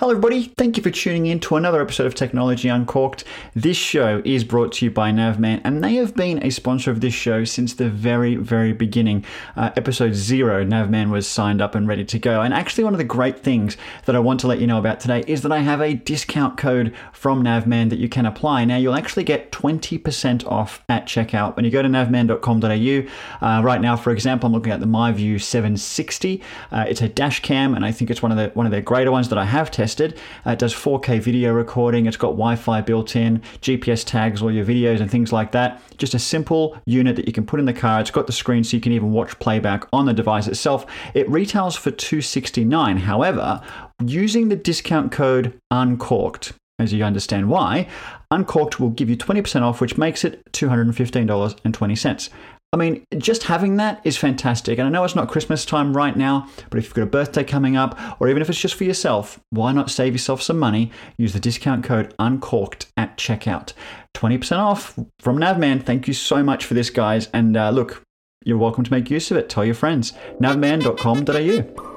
Hello, everybody. Thank you for tuning in to another episode of Technology Uncorked. This show is brought to you by Navman, and they have been a sponsor of this show since the very, very beginning. Uh, episode zero, Navman was signed up and ready to go. And actually, one of the great things that I want to let you know about today is that I have a discount code from Navman that you can apply. Now, you'll actually get 20% off at checkout when you go to navman.com.au. Uh, right now, for example, I'm looking at the MiVue 760. Uh, it's a dash cam, and I think it's one of the one of their greater ones that I have tested tested. Uh, it does 4K video recording. It's got Wi-Fi built in, GPS tags all your videos and things like that. Just a simple unit that you can put in the car. It's got the screen so you can even watch playback on the device itself. It retails for 269. However, using the discount code uncorked, as you understand why, Uncorked will give you 20% off, which makes it $215.20. I mean, just having that is fantastic. And I know it's not Christmas time right now, but if you've got a birthday coming up, or even if it's just for yourself, why not save yourself some money? Use the discount code UNCORKED at checkout. 20% off from Navman. Thank you so much for this, guys. And uh, look, you're welcome to make use of it. Tell your friends. navman.com.au.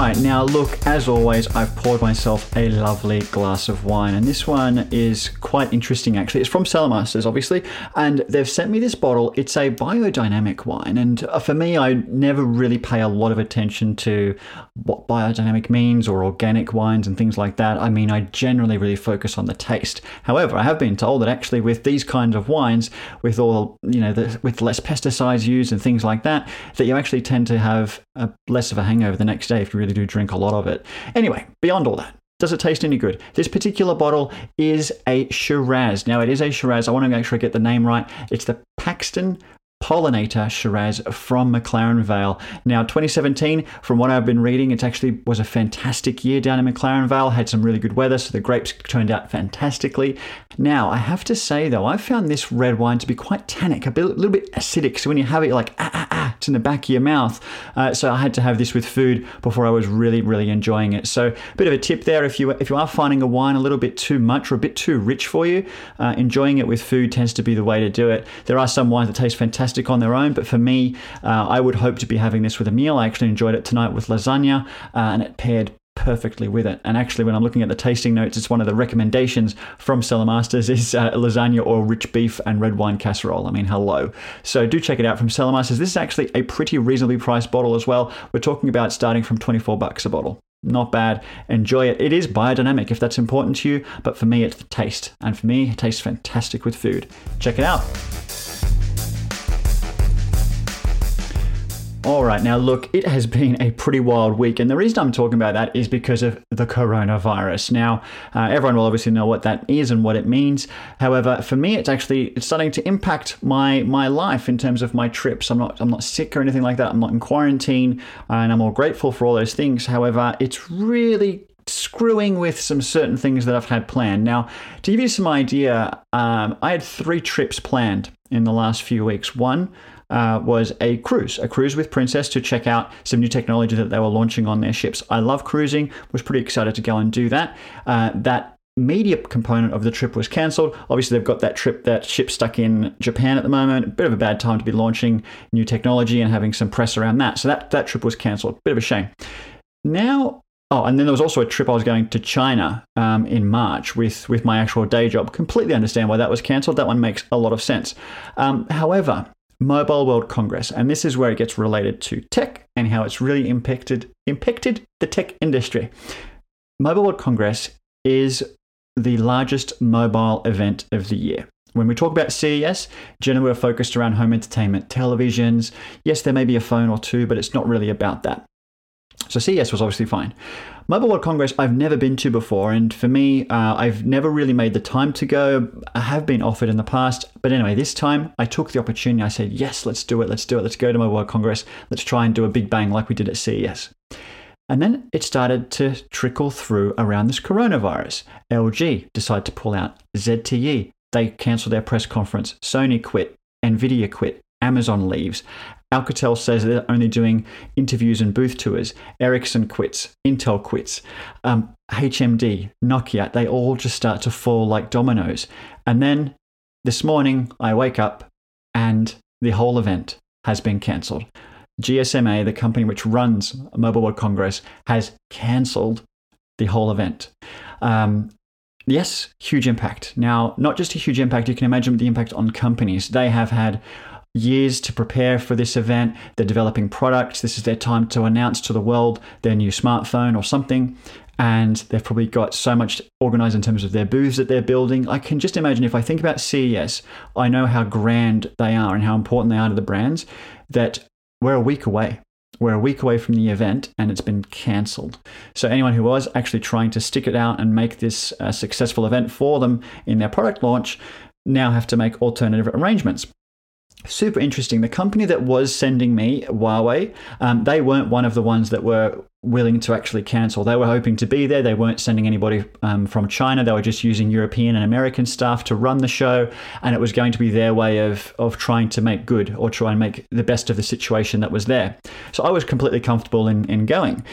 right, now look, as always, I've poured myself a lovely glass of wine, and this one is quite interesting actually. It's from Cellarmasters, obviously, and they've sent me this bottle. It's a biodynamic wine, and uh, for me, I never really pay a lot of attention to what biodynamic means or organic wines and things like that. I mean, I generally really focus on the taste. However, I have been told that actually with these kinds of wines, with all you know, the, with less pesticides used and things like that, that you actually tend to have a, less of a hangover the next day if you really do drink a lot of it. Anyway, beyond all that, does it taste any good? This particular bottle is a Shiraz. Now, it is a Shiraz. I want to make sure I get the name right. It's the Paxton Pollinator Shiraz from McLaren Vale. Now, 2017, from what I've been reading, it actually was a fantastic year down in McLaren Vale. Had some really good weather, so the grapes turned out fantastically. Now, I have to say though, I found this red wine to be quite tannic, a, bit, a little bit acidic. So when you have it, you're like ah ah ah, it's in the back of your mouth. Uh, so I had to have this with food before I was really really enjoying it. So a bit of a tip there if you if you are finding a wine a little bit too much or a bit too rich for you, uh, enjoying it with food tends to be the way to do it. There are some wines that taste fantastic fantastic on their own, but for me, uh, I would hope to be having this with a meal. I actually enjoyed it tonight with lasagna, uh, and it paired perfectly with it. And actually, when I'm looking at the tasting notes, it's one of the recommendations from Cellarmasters is uh, lasagna or rich beef and red wine casserole. I mean, hello. So do check it out from Cellarmasters. This is actually a pretty reasonably priced bottle as well. We're talking about starting from 24 bucks a bottle. Not bad. Enjoy it. It is biodynamic if that's important to you, but for me, it's the taste. And for me, it tastes fantastic with food. Check it out. All right, now look, it has been a pretty wild week, and the reason I'm talking about that is because of the coronavirus. Now, uh, everyone will obviously know what that is and what it means. However, for me, it's actually it's starting to impact my my life in terms of my trips. I'm not I'm not sick or anything like that. I'm not in quarantine, and I'm all grateful for all those things. However, it's really screwing with some certain things that I've had planned. Now, to give you some idea, um, I had three trips planned in the last few weeks. One uh, was a cruise, a cruise with Princess to check out some new technology that they were launching on their ships. I love cruising, was pretty excited to go and do that. Uh, that media component of the trip was cancelled. Obviously, they've got that trip, that ship stuck in Japan at the moment. A bit of a bad time to be launching new technology and having some press around that. So that, that trip was cancelled. Bit of a shame. Now, oh, and then there was also a trip I was going to China um, in March with, with my actual day job. Completely understand why that was cancelled. That one makes a lot of sense. Um, however, Mobile World Congress, and this is where it gets related to tech and how it's really impacted impacted the tech industry. Mobile World Congress is the largest mobile event of the year. When we talk about CES, generally we're focused around home entertainment, televisions. Yes, there may be a phone or two, but it's not really about that. So CES was obviously fine. Mobile World Congress I've never been to before, and for me, uh, I've never really made the time to go. I have been offered in the past, but anyway, this time I took the opportunity. I said, yes, let's do it, let's do it, let's go to Mobile World Congress, let's try and do a big bang like we did at CES. And then it started to trickle through around this coronavirus. LG decided to pull out. ZTE, they cancelled their press conference. Sony quit. Nvidia quit. Amazon leaves. Alcatel says they're only doing interviews and booth tours. Ericsson quits. Intel quits. Um, HMD, Nokia, they all just start to fall like dominoes. And then this morning, I wake up and the whole event has been cancelled. GSMA, the company which runs Mobile World Congress, has cancelled the whole event. Um, yes, huge impact. Now, not just a huge impact, you can imagine the impact on companies. They have had years to prepare for this event. They're developing products. This is their time to announce to the world their new smartphone or something. And they've probably got so much organized in terms of their booths that they're building. I can just imagine if I think about CES, I know how grand they are and how important they are to the brands, that we're a week away. We're a week away from the event and it's been cancelled. So, anyone who was actually trying to stick it out and make this a successful event for them in their product launch now have to make alternative arrangements super interesting. The company that was sending me Huawei, um, they weren't one of the ones that were willing to actually cancel. They were hoping to be there. They weren't sending anybody um, from China. They were just using European and American staff to run the show, and it was going to be their way of of trying to make good or try and make the best of the situation that was there. So I was completely comfortable in in going.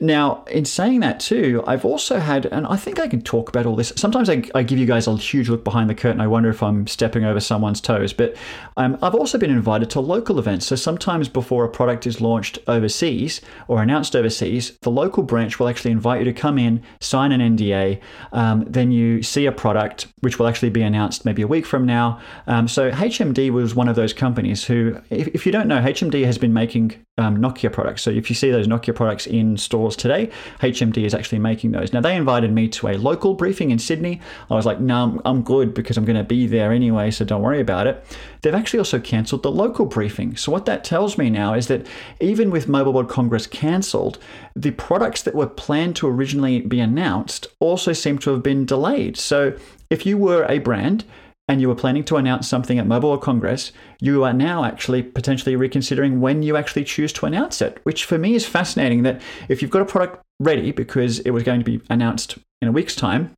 Now, in saying that too, I've also had, and I think I can talk about all this. Sometimes I, I give you guys a huge look behind the curtain. I wonder if I'm stepping over someone's toes, but um, I've also been invited to local events. So sometimes before a product is launched overseas or announced overseas, the local branch will actually invite you to come in, sign an NDA. Um, then you see a product, which will actually be announced maybe a week from now. Um, so HMD was one of those companies who, if, if you don't know, HMD has been making um, Nokia products. So if you see those Nokia products in stores today, HMD is actually making those. Now they invited me to a local briefing in Sydney. I was like, no, I'm, I'm good because I'm going to be there anyway, so don't worry about it. They've actually also cancelled the local briefing. So what that tells me now is that even with Mobile World Congress cancelled, the products that were planned to originally be announced also seem to have been delayed. So if you were a brand and you were planning to announce something at Mobile Congress, you are now actually potentially reconsidering when you actually choose to announce it, which for me is fascinating that if you've got a product ready because it was going to be announced in a week's time,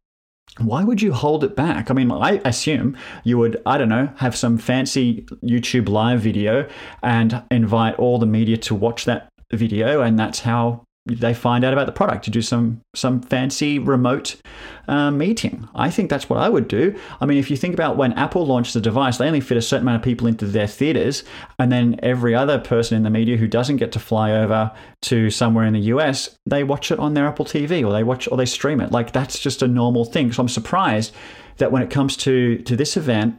why would you hold it back? I mean, I assume you would, I don't know, have some fancy YouTube live video and invite all the media to watch that video, and that's how they find out about the product to do some some fancy remote uh, meeting. I think that's what I would do. I mean, if you think about when Apple launched the device, they only fit a certain amount of people into their theaters, and then every other person in the media who doesn't get to fly over to somewhere in the US, they watch it on their Apple TV or they watch or they stream it. Like that's just a normal thing. So I'm surprised that when it comes to to this event,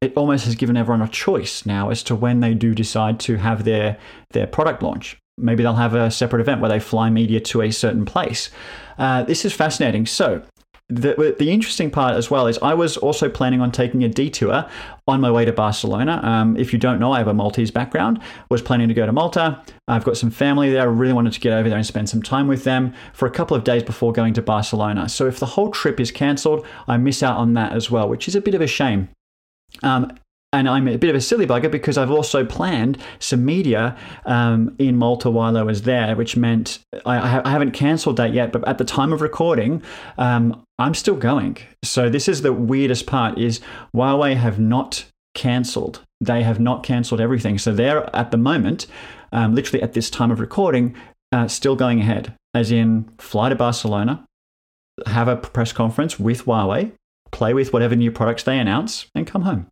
it almost has given everyone a choice now as to when they do decide to have their their product launch. Maybe they'll have a separate event where they fly media to a certain place. Uh, this is fascinating. So, the, the interesting part as well is I was also planning on taking a detour on my way to Barcelona. Um, if you don't know, I have a Maltese background. Was planning to go to Malta. I've got some family there. I really wanted to get over there and spend some time with them for a couple of days before going to Barcelona. So if the whole trip is cancelled, I miss out on that as well, which is a bit of a shame. Um, and I'm a bit of a silly bugger because I've also planned some media um, in Malta while I was there, which meant I, I haven't cancelled that yet. But at the time of recording, um, I'm still going. So this is the weirdest part: is Huawei have not cancelled. They have not cancelled everything. So they're at the moment, um, literally at this time of recording, uh, still going ahead. As in, fly to Barcelona, have a press conference with Huawei, play with whatever new products they announce, and come home.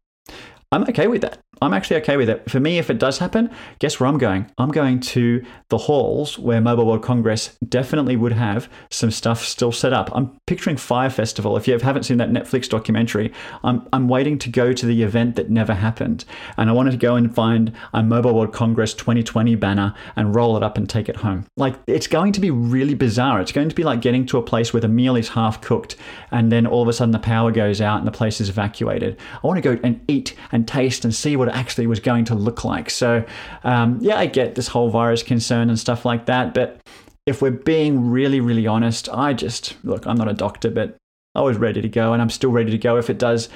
I'm okay with that. I'm actually okay with it. For me, if it does happen, guess where I'm going? I'm going to the halls where Mobile World Congress definitely would have some stuff still set up. I'm picturing Fyre Festival. If you haven't seen that Netflix documentary, I'm, I'm waiting to go to the event that never happened. And I wanted to go and find a Mobile World Congress 2020 banner and roll it up and take it home. Like, it's going to be really bizarre. It's going to be like getting to a place where the meal is half cooked and then all of a sudden the power goes out and the place is evacuated. I want to go and eat and taste and see what what it actually was going to look like. So, um, yeah, I get this whole virus concern and stuff like that. But if we're being really, really honest, I just look, I'm not a doctor, but I was ready to go and I'm still ready to go if it does.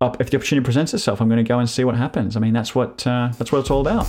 If the opportunity presents itself, I'm going to go and see what happens. I mean, that's what uh, that's what it's all about.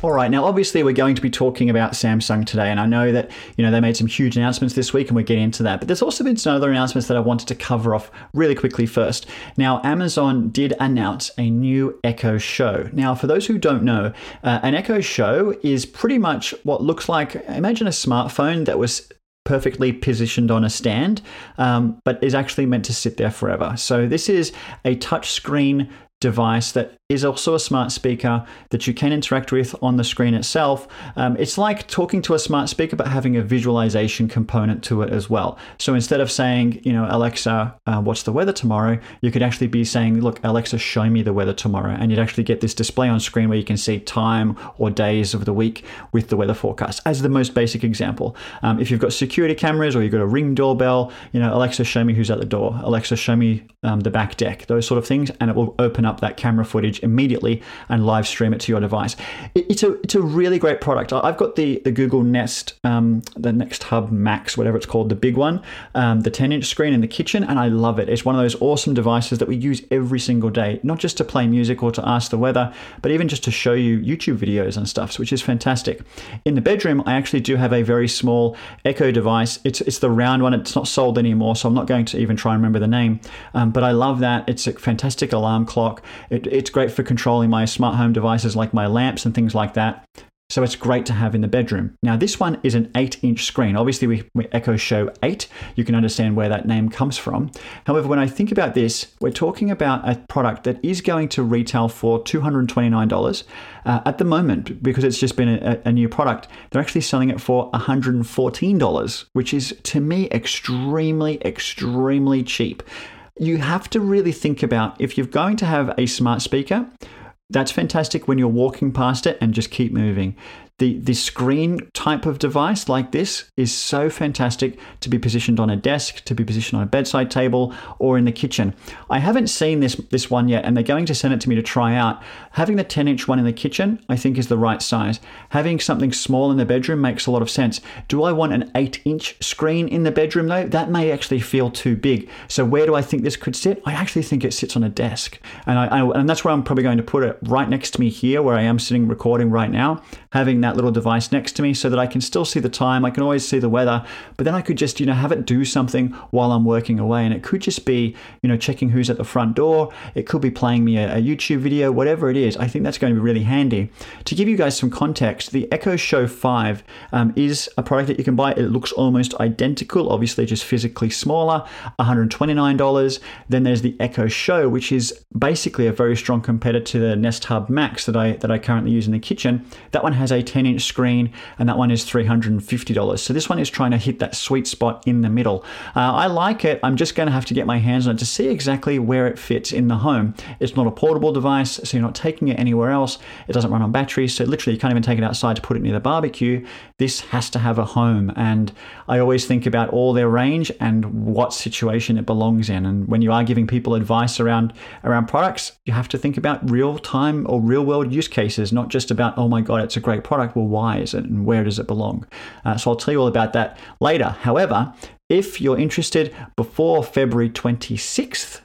All right, now obviously we're going to be talking about Samsung today, and I know that you know they made some huge announcements this week, and we're getting into that. But there's also been some other announcements that I wanted to cover off really quickly first. Now, Amazon did announce a new Echo Show. Now, for those who don't know, uh, an Echo Show is pretty much what looks like imagine a smartphone that was perfectly positioned on a stand, um, but is actually meant to sit there forever. So this is a touchscreen device that is also a smart speaker that you can interact with on the screen itself. Um, it's like talking to a smart speaker, but having a visualization component to it as well. So instead of saying, you know, Alexa, uh, what's the weather tomorrow? You could actually be saying, look, Alexa, show me the weather tomorrow. And you'd actually get this display on screen where you can see time or days of the week with the weather forecast as the most basic example. Um, if you've got security cameras or you've got a ring doorbell, you know, Alexa, show me who's at the door. Alexa, show me um, the back deck, those sort of things. And it will open up that camera footage immediately and live stream it to your device. It, it's a it's a really great product. I've got the the Google Nest um, the Nest Hub Max, whatever it's called, the big one, um, the 10 inch screen in the kitchen, and I love it. It's one of those awesome devices that we use every single day, not just to play music or to ask the weather, but even just to show you YouTube videos and stuff, which is fantastic. In the bedroom, I actually do have a very small Echo device. It's it's the round one. It's not sold anymore, so I'm not going to even try and remember the name. Um, but I love that. It's a fantastic alarm clock. It, it's great for controlling my smart home devices like my lamps and things like that. So it's great to have in the bedroom. Now, this one is an 8 inch screen. Obviously, we, we, Echo Show 8. You can understand where that name comes from. However, when I think about this, we're talking about a product that is going to retail for $229 uh, at the moment because it's just been a, a new product. They're actually selling it for $114, which is to me extremely, extremely cheap you have to really think about if you're going to have a smart speaker, that's fantastic when you're walking past it and just keep moving the, the screen type of device like this is so fantastic to be positioned on a desk, to be positioned on a bedside table, or in the kitchen. I haven't seen this, this one yet, and they're going to send it to me to try out. Having the 10 inch one in the kitchen, I think, is the right size. Having something small in the bedroom makes a lot of sense. Do I want an 8 inch screen in the bedroom, though? That may actually feel too big. So, where do I think this could sit? I actually think it sits on a desk. And, I, I and that's where I'm probably going to put it right next to me here, where I am sitting recording right now, having that that little device next to me so that I can still see the time. I can always see the weather, but then I could just, you know, have it do something while I'm working away. And it could just be, you know, checking who's at the front door. It could be playing me a, a YouTube video, whatever it is. I think that's going to be really handy. To give you guys some context, the Echo Show 5 um, is a product that you can buy. It looks almost identical, obviously just physically smaller, $129. Then there's the Echo Show, which is basically a very strong competitor to the Nest Hub Max that I that I currently use in the kitchen. That one has a 10 inch screen, and that one is $350. So this one is trying to hit that sweet spot in the middle. Uh, I like it. I'm just going to have to get my hands on it to see exactly where it fits in the home. It's not a portable device, so you're not taking it anywhere else. It doesn't run on batteries, so literally you can't even take it outside to put it near the barbecue. This has to have a home, and I always think about all their range and what situation it belongs in. And when you are giving people advice around around products, you have to think about real time or real world use cases, not just about oh my god, it's a great product like, well, why is it and where does it belong? Uh, so I'll tell you all about that later. However, if you're interested before February 26th,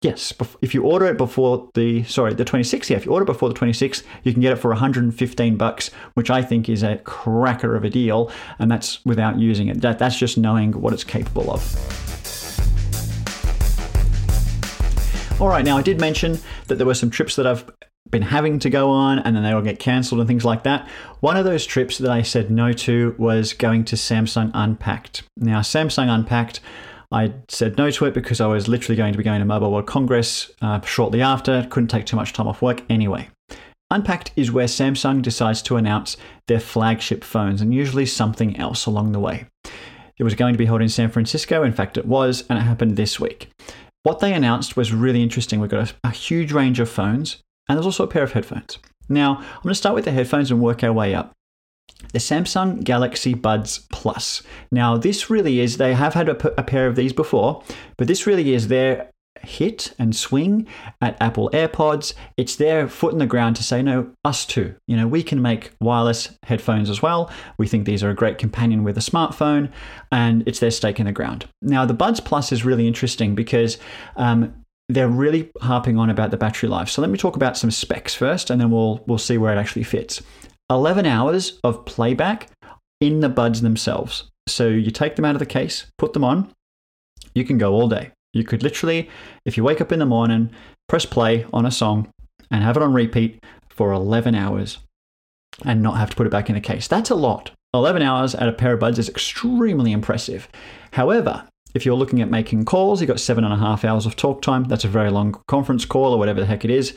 Yes, if you order it before the sorry the 26th, yeah, if you order it before the 26th, you can get it for 115 bucks, which I think is a cracker of a deal, and that's without using it. That, that's just knowing what it's capable of. All right, now I did mention that there were some trips that I've been having to go on and then they all get cancelled and things like that. One of those trips that I said no to was going to Samsung Unpacked. Now, Samsung Unpacked, I said no to it because I was literally going to be going to Mobile World Congress uh, shortly after. Couldn't take too much time off work anyway. Unpacked is where Samsung decides to announce their flagship phones and usually something else along the way. It was going to be held in San Francisco, in fact, it was, and it happened this week. What they announced was really interesting. We've got a, a huge range of phones, and there's also a pair of headphones. Now, I'm going to start with the headphones and work our way up. The Samsung Galaxy Buds Plus. Now, this really is, they have had a, a pair of these before, but this really is their hit and swing at Apple AirPods. It's their foot in the ground to say, no, us too. You know, we can make wireless headphones as well. We think these are a great companion with a smartphone, and it's their stake in the ground. Now, the Buds Plus is really interesting because um, they're really harping on about the battery life. So let me talk about some specs first, and then we'll we'll see where it actually fits. 11 hours of playback in the buds themselves. So you take them out of the case, put them on, you can go all day. You could literally, if you wake up in the morning, press play on a song and have it on repeat for 11 hours and not have to put it back in the case. That's a lot. 11 hours at a pair of buds is extremely impressive. However, if you're looking at making calls, you've got seven and a half hours of talk time. That's a very long conference call or whatever the heck it is.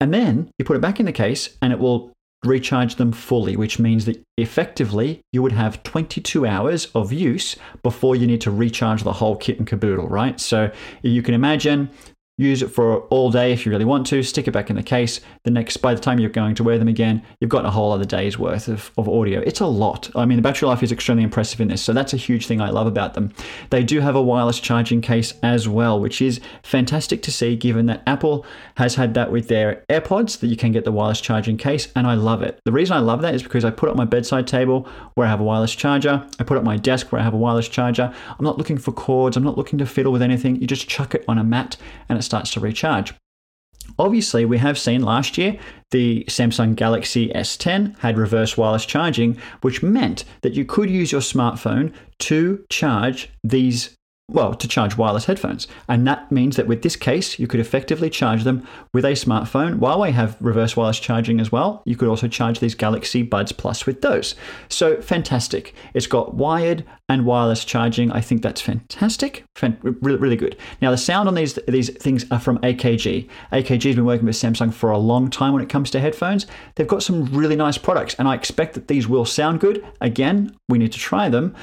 And then you put it back in the case and it will recharge them fully, which means that effectively you would have 22 hours of use before you need to recharge the whole kit and caboodle, right? So you can imagine use it for all day if you really want to, stick it back in the case. The next, by the time you're going to wear them again, you've got a whole other day's worth of, of audio. It's a lot. I mean, the battery life is extremely impressive in this, so that's a huge thing I love about them. They do have a wireless charging case as well, which is fantastic to see given that Apple has had that with their AirPods, that you can get the wireless charging case, and I love it. The reason I love that is because I put up my bedside table where I have a wireless charger, I put up my desk where I have a wireless charger. I'm not looking for cords, I'm not looking to fiddle with anything. You just chuck it on a mat and it's starts to recharge. Obviously, we have seen last year the Samsung Galaxy S10 had reverse wireless charging, which meant that you could use your smartphone to charge these well, to charge wireless headphones. And that means that with this case, you could effectively charge them with a smartphone. Huawei have reverse wireless charging as well. You could also charge these Galaxy Buds Plus with those. So fantastic. It's got wired and wireless charging. I think that's fantastic. Really, really good. Now, the sound on these, these things are from AKG. AKG has been working with Samsung for a long time when it comes to headphones. They've got some really nice products, and I expect that these will sound good. Again, we need to try them.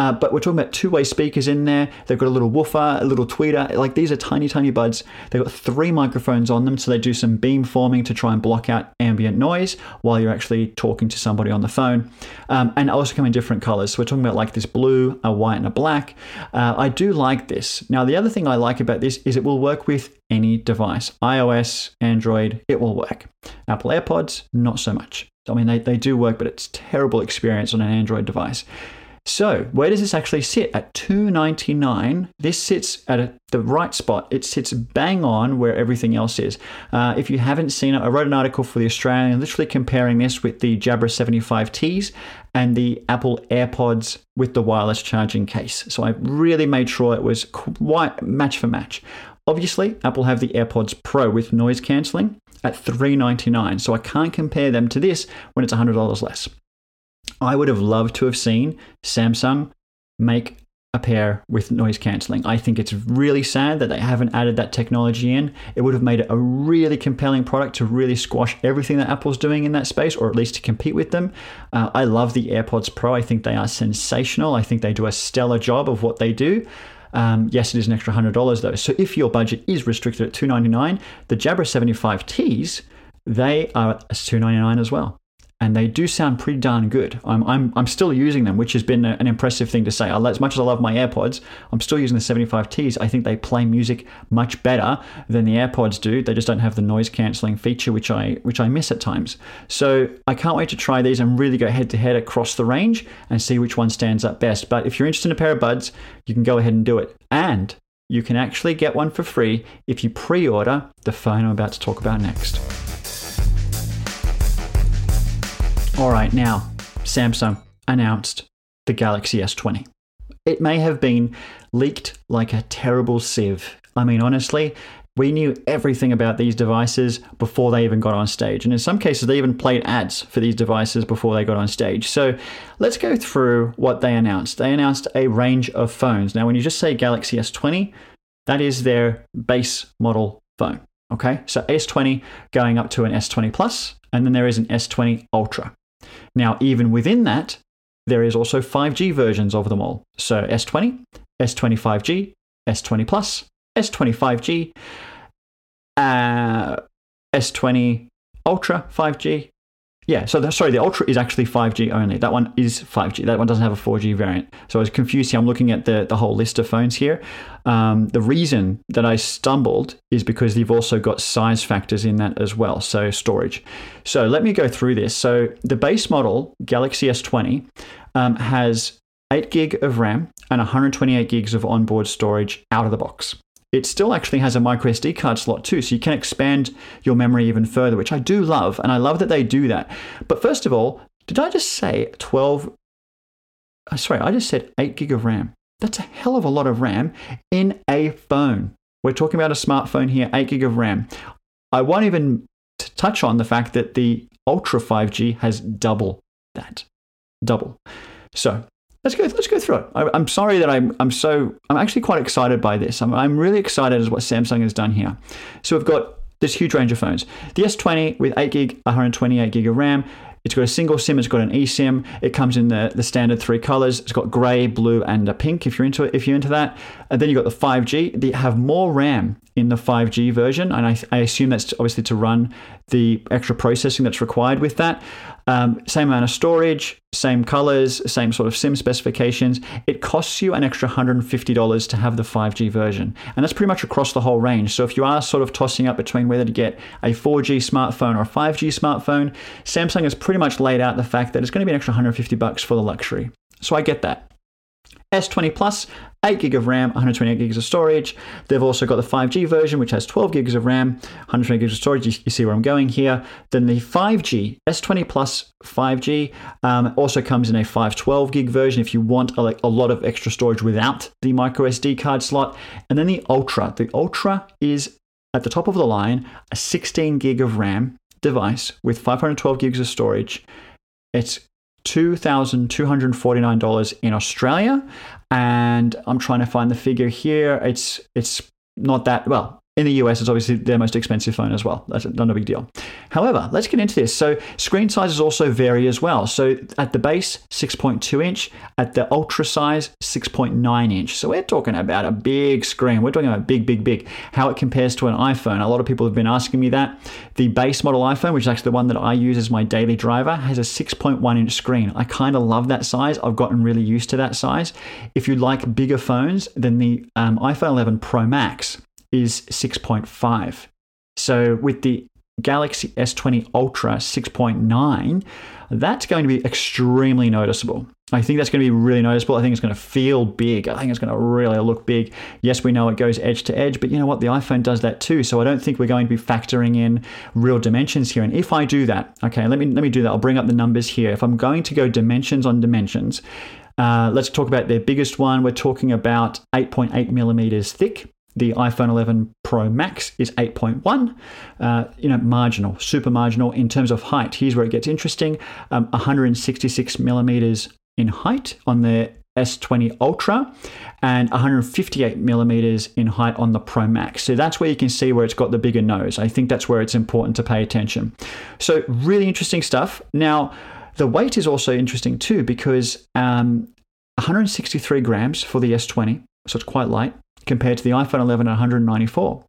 Uh, but we're talking about two-way speakers in there. They've got a little woofer, a little tweeter. Like these are tiny, tiny buds. They've got three microphones on them, so they do some beam forming to try and block out ambient noise while you're actually talking to somebody on the phone. Um, and also come in different colors. So we're talking about like this blue, a white, and a black. Uh, I do like this. Now the other thing I like about this is it will work with any device, iOS, Android. It will work. Apple AirPods, not so much. I mean, they, they do work, but it's terrible experience on an Android device. So, where does this actually sit? At 299, this sits at a, the right spot. It sits bang on where everything else is. Uh, if you haven't seen it, I wrote an article for The Australian literally comparing this with the Jabra 75Ts and the Apple AirPods with the wireless charging case. So, I really made sure it was quite match for match. Obviously, Apple have the AirPods Pro with noise cancelling at 399 so I can't compare them to this when it's $100 less. I would have loved to have seen Samsung make a pair with noise cancelling. I think it's really sad that they haven't added that technology in. It would have made it a really compelling product to really squash everything that Apple's doing in that space, or at least to compete with them. Uh, I love the AirPods Pro. I think they are sensational. I think they do a stellar job of what they do. Um, yes, it is an extra hundred dollars though. So if your budget is restricted at two ninety nine, the Jabra seventy five Ts they are at two ninety nine as well and they do sound pretty darn good. I'm, I'm, I'm still using them, which has been an impressive thing to say. As much as I love my AirPods, I'm still using the 75Ts. I think they play music much better than the AirPods do. They just don't have the noise cancelling feature, which I which I miss at times. So I can't wait to try these and really go head to head across the range and see which one stands up best. But if you're interested in a pair of buds, you can go ahead and do it. And you can actually get one for free if you pre-order the phone I'm about to talk about next. All right, now, Samsung announced the Galaxy S20. It may have been leaked like a terrible sieve. I mean, honestly, we knew everything about these devices before they even got on stage. And in some cases, they even played ads for these devices before they got on stage. So let's go through what they announced. They announced a range of phones. Now, when you just say Galaxy S20, that is their base model phone. Okay, so S20 going up to an S20 Plus, and then there is an S20 Ultra. Now, even within that, there is also 5G versions of them all. So S20, S20 5G, S20 Plus, S20 5G, uh, S20 Ultra 5G, yeah, so the, sorry, the Ultra is actually 5G only. That one is 5G. That one doesn't have a 4G variant. So I was confused here. I'm looking at the, the whole list of phones here. Um, the reason that I stumbled is because they've also got size factors in that as well, so storage. So let me go through this. So the base model, Galaxy S20, um, has 8 gig of RAM and 128 gigs of onboard storage out of the box. It still actually has a micro SD card slot too, so you can expand your memory even further, which I do love, and I love that they do that. But first of all, did I just say 12? Uh, sorry, I just said 8 gig of RAM. That's a hell of a lot of RAM in a phone. We're talking about a smartphone here, 8 gig of RAM. I won't even touch on the fact that the Ultra 5G has double that. Double. So let's go let's go through it. I, am sorry that I'm I'm so I'm actually quite excited by this. I'm I'm really excited as what Samsung has done here. So we've got this huge range of phones. The S20 with 8 gig, 128 gig of RAM. It's got a single SIM, it's got an eSIM. It comes in the, the standard three colors. It's got grey, blue, and a pink if you're into it, if you're into that. And then you've got the 5G. They have more RAM in the 5G version, and I, I assume that's obviously to run the extra processing that's required with that. Um, same amount of storage, same colors, same sort of SIM specifications. It costs you an extra $150 to have the 5G version. And that's pretty much across the whole range. So if you are sort of tossing up between whether to get a 4G smartphone or a 5G smartphone, Samsung has pretty much laid out the fact that it's going to be an extra 150 bucks for the luxury. So I get that. S20 Plus, 8 gig of RAM, 128 gigs of storage. They've also got the 5G version, which has 12 gigs of RAM, 120 gigs of storage. You, you see where I'm going here. Then the 5G, S20 Plus 5G, um, also comes in a 512 gig version if you want a, a lot of extra storage without the micro SD card slot. And then the Ultra. The Ultra is at the top of the line, a 16 gig of RAM device with 512 gigs of storage. It's $2,249 in Australia. And I'm trying to find the figure here. It's it's not that well, in the US, it's obviously their most expensive phone as well. That's not a big deal. However, let's get into this. So, screen sizes also vary as well. So, at the base, 6.2 inch, at the ultra size, 6.9 inch. So, we're talking about a big screen. We're talking about big, big, big. How it compares to an iPhone. A lot of people have been asking me that. The base model iPhone, which is actually the one that I use as my daily driver, has a 6.1 inch screen. I kind of love that size. I've gotten really used to that size. If you like bigger phones, then the um, iPhone 11 Pro Max is 6.5. So with the Galaxy S20 Ultra 6.9, that's going to be extremely noticeable. I think that's going to be really noticeable. I think it's going to feel big. I think it's going to really look big. Yes, we know it goes edge to edge, but you know what? The iPhone does that too. So I don't think we're going to be factoring in real dimensions here. And if I do that, okay, let me let me do that. I'll bring up the numbers here. If I'm going to go dimensions on dimensions, uh, let's talk about their biggest one. We're talking about 8.8 millimeters thick the iPhone 11 Pro Max is 8.1, uh, you know, marginal, super marginal in terms of height. Here's where it gets interesting: um, 166 millimeters in height on the S20 Ultra and 158 millimeters in height on the Pro Max. So that's where you can see where it's got the bigger nose. I think that's where it's important to pay attention. So really interesting stuff. Now, the weight is also interesting too because um, 163 grams for the S20, so it's quite light compared to the iPhone 11 at 194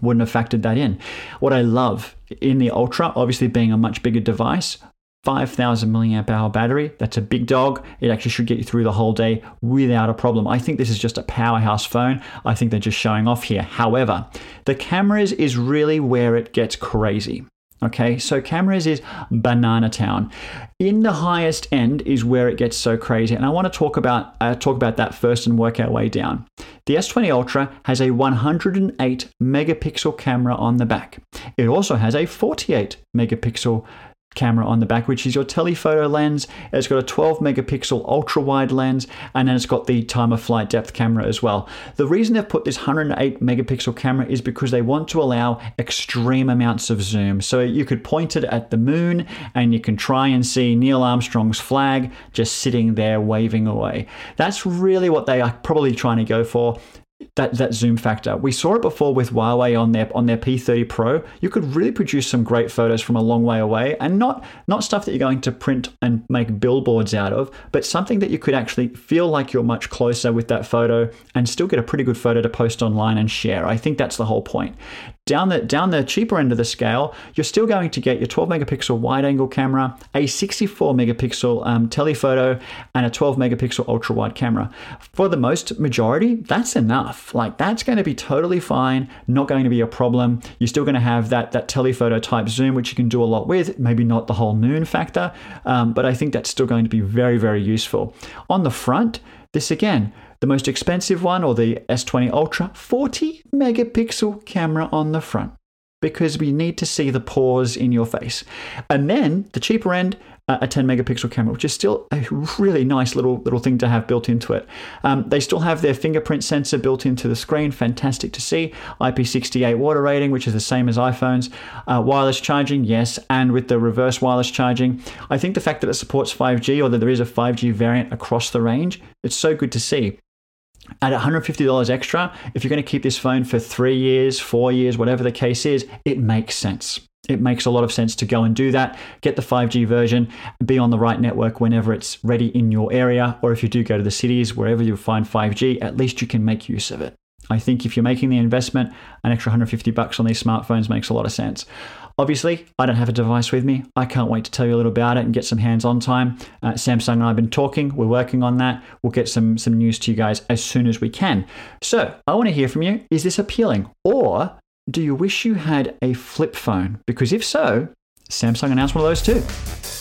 wouldn't have factored that in. What I love in the Ultra, obviously being a much bigger device, 5000 milliamp hour battery. That's a big dog. It actually should get you through the whole day without a problem. I think this is just a powerhouse phone. I think they're just showing off here. However, the cameras is really where it gets crazy. Okay, so cameras is banana town. In the highest end is where it gets so crazy, and I want to talk about uh, talk about that first and work our way down. The S20 Ultra has a 108 megapixel camera on the back. It also has a 48 megapixel camera on the back, which is your telephoto lens. It's got a 12 megapixel ultra wide lens, and then it's got the time of flight depth camera as well. The reason they've put this 108 megapixel camera is because they want to allow extreme amounts of zoom. So you could point it at the moon and you can try and see Neil Armstrong's flag just sitting there waving away. That's really what they are probably trying to go for that that zoom factor. We saw it before with Huawei on their on their P30 Pro. You could really produce some great photos from a long way away, and not not stuff that you're going to print and make billboards out of, but something that you could actually feel like you're much closer with that photo and still get a pretty good photo to post online and share. I think that's the whole point. Down the down the cheaper end of the scale, you're still going to get your 12 megapixel wide angle camera, a 64 megapixel um, telephoto, and a 12 megapixel ultra wide camera. For the most majority, that's enough. Like that's going to be totally fine, not going to be a problem. You're still going to have that that telephoto type zoom, which you can do a lot with. Maybe not the whole moon factor, um, but I think that's still going to be very very useful. On the front, this again The most expensive one, or the S20 Ultra, 40 megapixel camera on the front because we need to see the pores in your face. And then the cheaper end, uh, a 10 megapixel camera, which is still a really nice little little thing to have built into it. Um, they still have their fingerprint sensor built into the screen, fantastic to see. IP68 water rating, which is the same as iPhones. Uh, wireless charging, yes, and with the reverse wireless charging. I think the fact that it supports 5G or that there is a 5G variant across the range, it's so good to see at $150 extra, if you're going to keep this phone for three years, four years, whatever the case is, it makes sense. It makes a lot of sense to go and do that. Get the 5G version, be on the right network whenever it's ready in your area, or if you do go to the cities, wherever you find 5G, at least you can make use of it. I think if you're making the investment, an extra 150 bucks on these smartphones makes a lot of sense. Obviously, I don't have a device with me. I can't wait to tell you a little about it and get some hands-on time. Uh, Samsung and I have been talking. We're working on that. We'll get some some news to you guys as soon as we can. So I want to hear from you. Is this appealing, or do you wish you had a flip phone? Because if so, Samsung announced one of those too.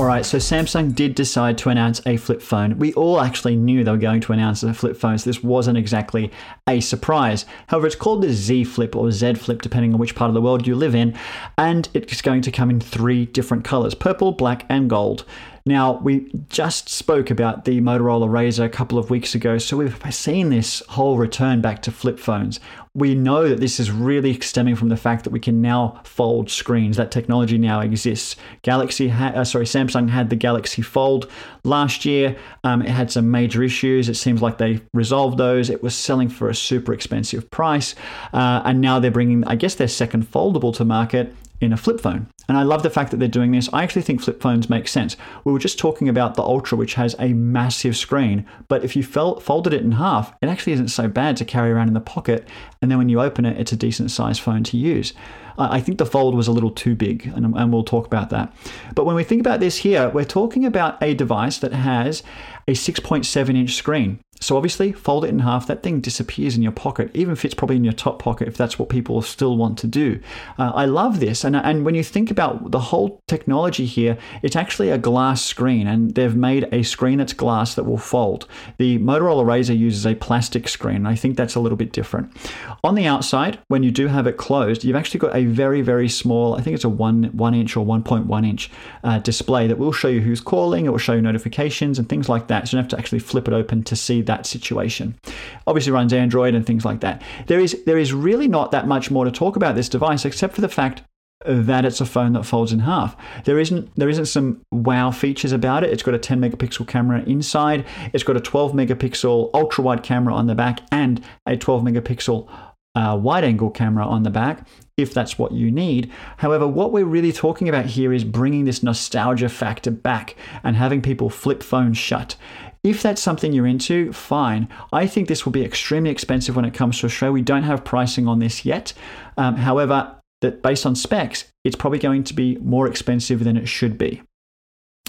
All right, so Samsung did decide to announce a flip phone. We all actually knew they were going to announce a flip phone, so this wasn't exactly a surprise. However, it's called the Z Flip or Z Flip, depending on which part of the world you live in, and it's going to come in three different colors purple, black, and gold. Now, we just spoke about the Motorola Razr a couple of weeks ago, so we've seen this whole return back to flip phones. We know that this is really stemming from the fact that we can now fold screens. That technology now exists. Galaxy, ha- uh, sorry, Samsung had the Galaxy Fold last year. Um, it had some major issues. It seems like they resolved those. It was selling for a super expensive price, uh, and now they're bringing, I guess, their second foldable to market in a flip phone. And I love the fact that they're doing this. I actually think flip phones make sense. We were just talking about the Ultra, which has a massive screen, but if you folded it in half, it actually isn't so bad to carry around in the pocket. And then when you open it, it's a decent sized phone to use. I think the Fold was a little too big, and, and we'll talk about that. But when we think about this here, we're talking about a device that has a 6.7 inch screen. So obviously, fold it in half, that thing disappears in your pocket, even fits probably in your top pocket if that's what people still want to do. Uh, I love this. And, and when you think about the whole technology here, it's actually a glass screen, and they've made a screen that's glass that will fold. The Motorola Razr uses a plastic screen, and I think that's a little bit different. On the outside, when you do have it closed, you've actually got a very, very small, I think it's a one, one inch or 1.1 inch uh, display that will show you who's calling, it will show you notifications and things like that. So you don't have to actually flip it open to see that situation. Obviously runs Android and things like that. There is there is really not that much more to talk about this device except for the fact that it's a phone that folds in half. There isn't there isn't some wow features about it. It's got a 10 megapixel camera inside. It's got a 12 megapixel ultra wide camera on the back and a 12 megapixel uh, wide angle camera on the back if that's what you need. However, what we're really talking about here is bringing this nostalgia factor back and having people flip phones shut. If that's something you're into, fine. I think this will be extremely expensive when it comes to Australia. We don't have pricing on this yet. Um, however, that based on specs, it's probably going to be more expensive than it should be.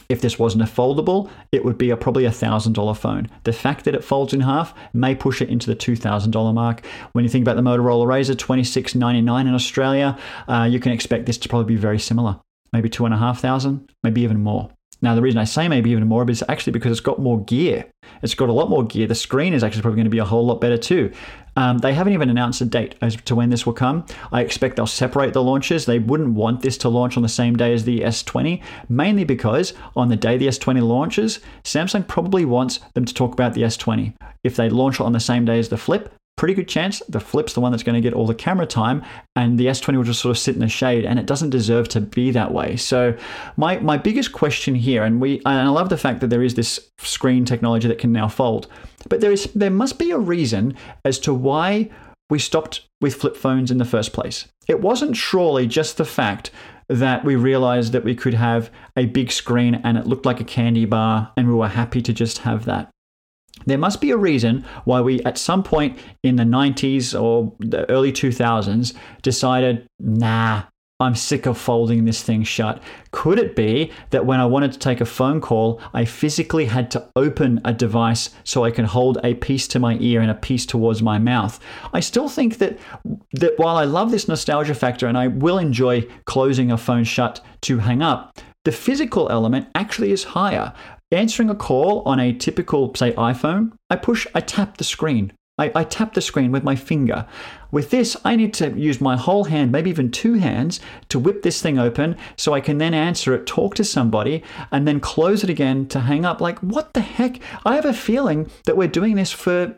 If this wasn't a foldable, it would be a, probably a $1,000 phone. The fact that it folds in half may push it into the $2,000 mark. When you think about the Motorola Razr, $26.99 in Australia, uh, you can expect this to probably be very similar. Maybe 2500 maybe even more. Now, the reason I say maybe even more is actually because it's got more gear. It's got a lot more gear. The screen is actually probably going to be a whole lot better too. Um, they haven't even announced a date as to when this will come. I expect they'll separate the launches. They wouldn't want this to launch on the same day as the S20, mainly because on the day the S20 launches, Samsung probably wants them to talk about the S20. If they launch it on the same day as the Flip, pretty good chance the flip's the one that's going to get all the camera time and the S20 will just sort of sit in the shade and it doesn't deserve to be that way. So my my biggest question here and we and I love the fact that there is this screen technology that can now fold. But there is there must be a reason as to why we stopped with flip phones in the first place. It wasn't surely just the fact that we realized that we could have a big screen and it looked like a candy bar and we were happy to just have that. There must be a reason why we, at some point in the 90s or the early 2000s, decided, nah, I'm sick of folding this thing shut. Could it be that when I wanted to take a phone call, I physically had to open a device so I can hold a piece to my ear and a piece towards my mouth? I still think that that while I love this nostalgia factor and I will enjoy closing a phone shut to hang up, the physical element actually is higher. Answering a call on a typical, say, iPhone, I push, I tap the screen. I, I, tap the screen with my finger. With this, I need to use my whole hand, maybe even two hands, to whip this thing open so I can then answer it, talk to somebody, and then close it again to hang up. Like, what the heck? I have a feeling that we're doing this for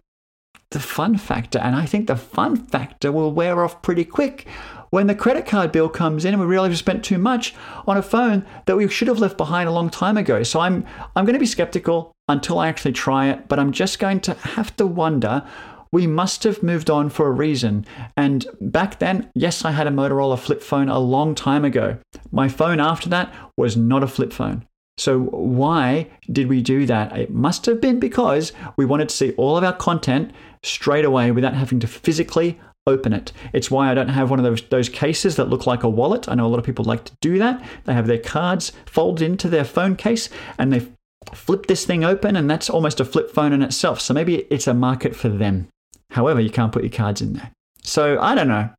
the fun factor, and I think the fun factor will wear off pretty quick when the credit card bill comes in and we realize we spent too much on a phone that we should have left behind a long time ago. So I'm I'm going to be skeptical until I actually try it, but I'm just going to have to wonder we must have moved on for a reason. And back then, yes, I had a Motorola flip phone a long time ago. My phone after that was not a flip phone. So, why did we do that? It must have been because we wanted to see all of our content straight away without having to physically open it. It's why I don't have one of those those cases that look like a wallet. I know a lot of people like to do that. They have their cards folded into their phone case and they flip this thing open and that's almost a flip phone in itself. So maybe it's a market for them. However, you can't put your cards in there. So I don't know.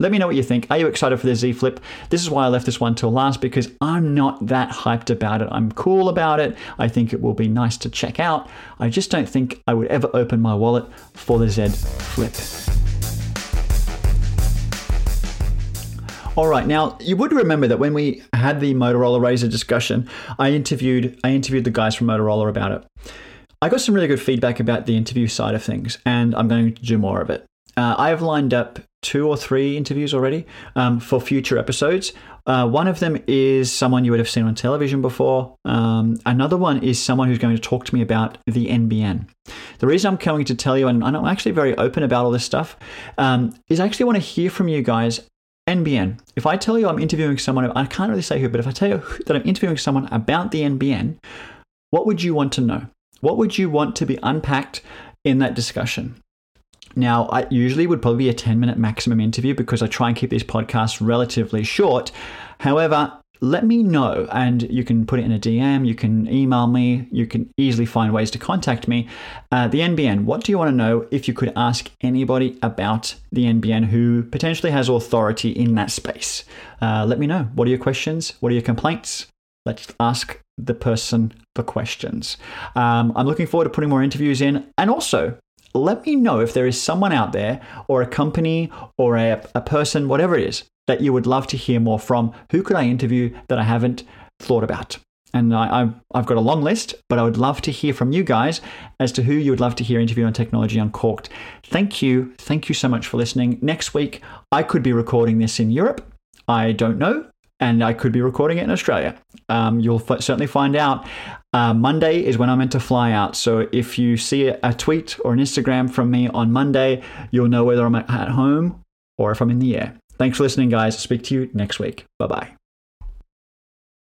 Let me know what you think. Are you excited for the Z Flip? This is why I left this one till last because I'm not that hyped about it. I'm cool about it. I think it will be nice to check out. I just don't think I would ever open my wallet for the Z Flip. All right, now you would remember that when we had the Motorola Razr discussion, I interviewed I interviewed the guys from Motorola about it. I got some really good feedback about the interview side of things, and I'm going to do more of it. Uh, I have lined up two or three interviews already um, for future episodes. Uh, one of them is someone you would have seen on television before. Um, another one is someone who's going to talk to me about the NBN. The reason I'm coming to tell you, and I'm actually very open about all this stuff, um, is I actually want to hear from you guys NBN. If I tell you I'm interviewing someone, I can't really say who, but if I tell you that I'm interviewing someone about the NBN, what would you want to know? What would you want to be unpacked in that discussion? Now, I usually would probably be a 10 minute maximum interview because I try and keep these podcasts relatively short. However, let me know and you can put it in a DM, you can email me, you can easily find ways to contact me. Uh, the NBN, what do you want to know if you could ask anybody about the NBN who potentially has authority in that space? Uh, let me know. What are your questions? What are your complaints? Let's ask the person the questions. Um, I'm looking forward to putting more interviews in and also let me know if there is someone out there or a company or a, a person, whatever it is, that you would love to hear more from. Who could I interview that I haven't thought about? And I, have got a long list, but I would love to hear from you guys as to who you would love to hear interview on Technology Uncorked. Thank you. Thank you so much for listening. Next week, I could be recording this in Europe. I don't know. And I could be recording it in Australia. Um, you'll f- certainly find out. Uh, Monday is when I'm meant to fly out. So if you see a tweet or an Instagram from me on Monday, you'll know whether I'm at home or if I'm in the air. Thanks for listening, guys. Speak to you next week. Bye bye.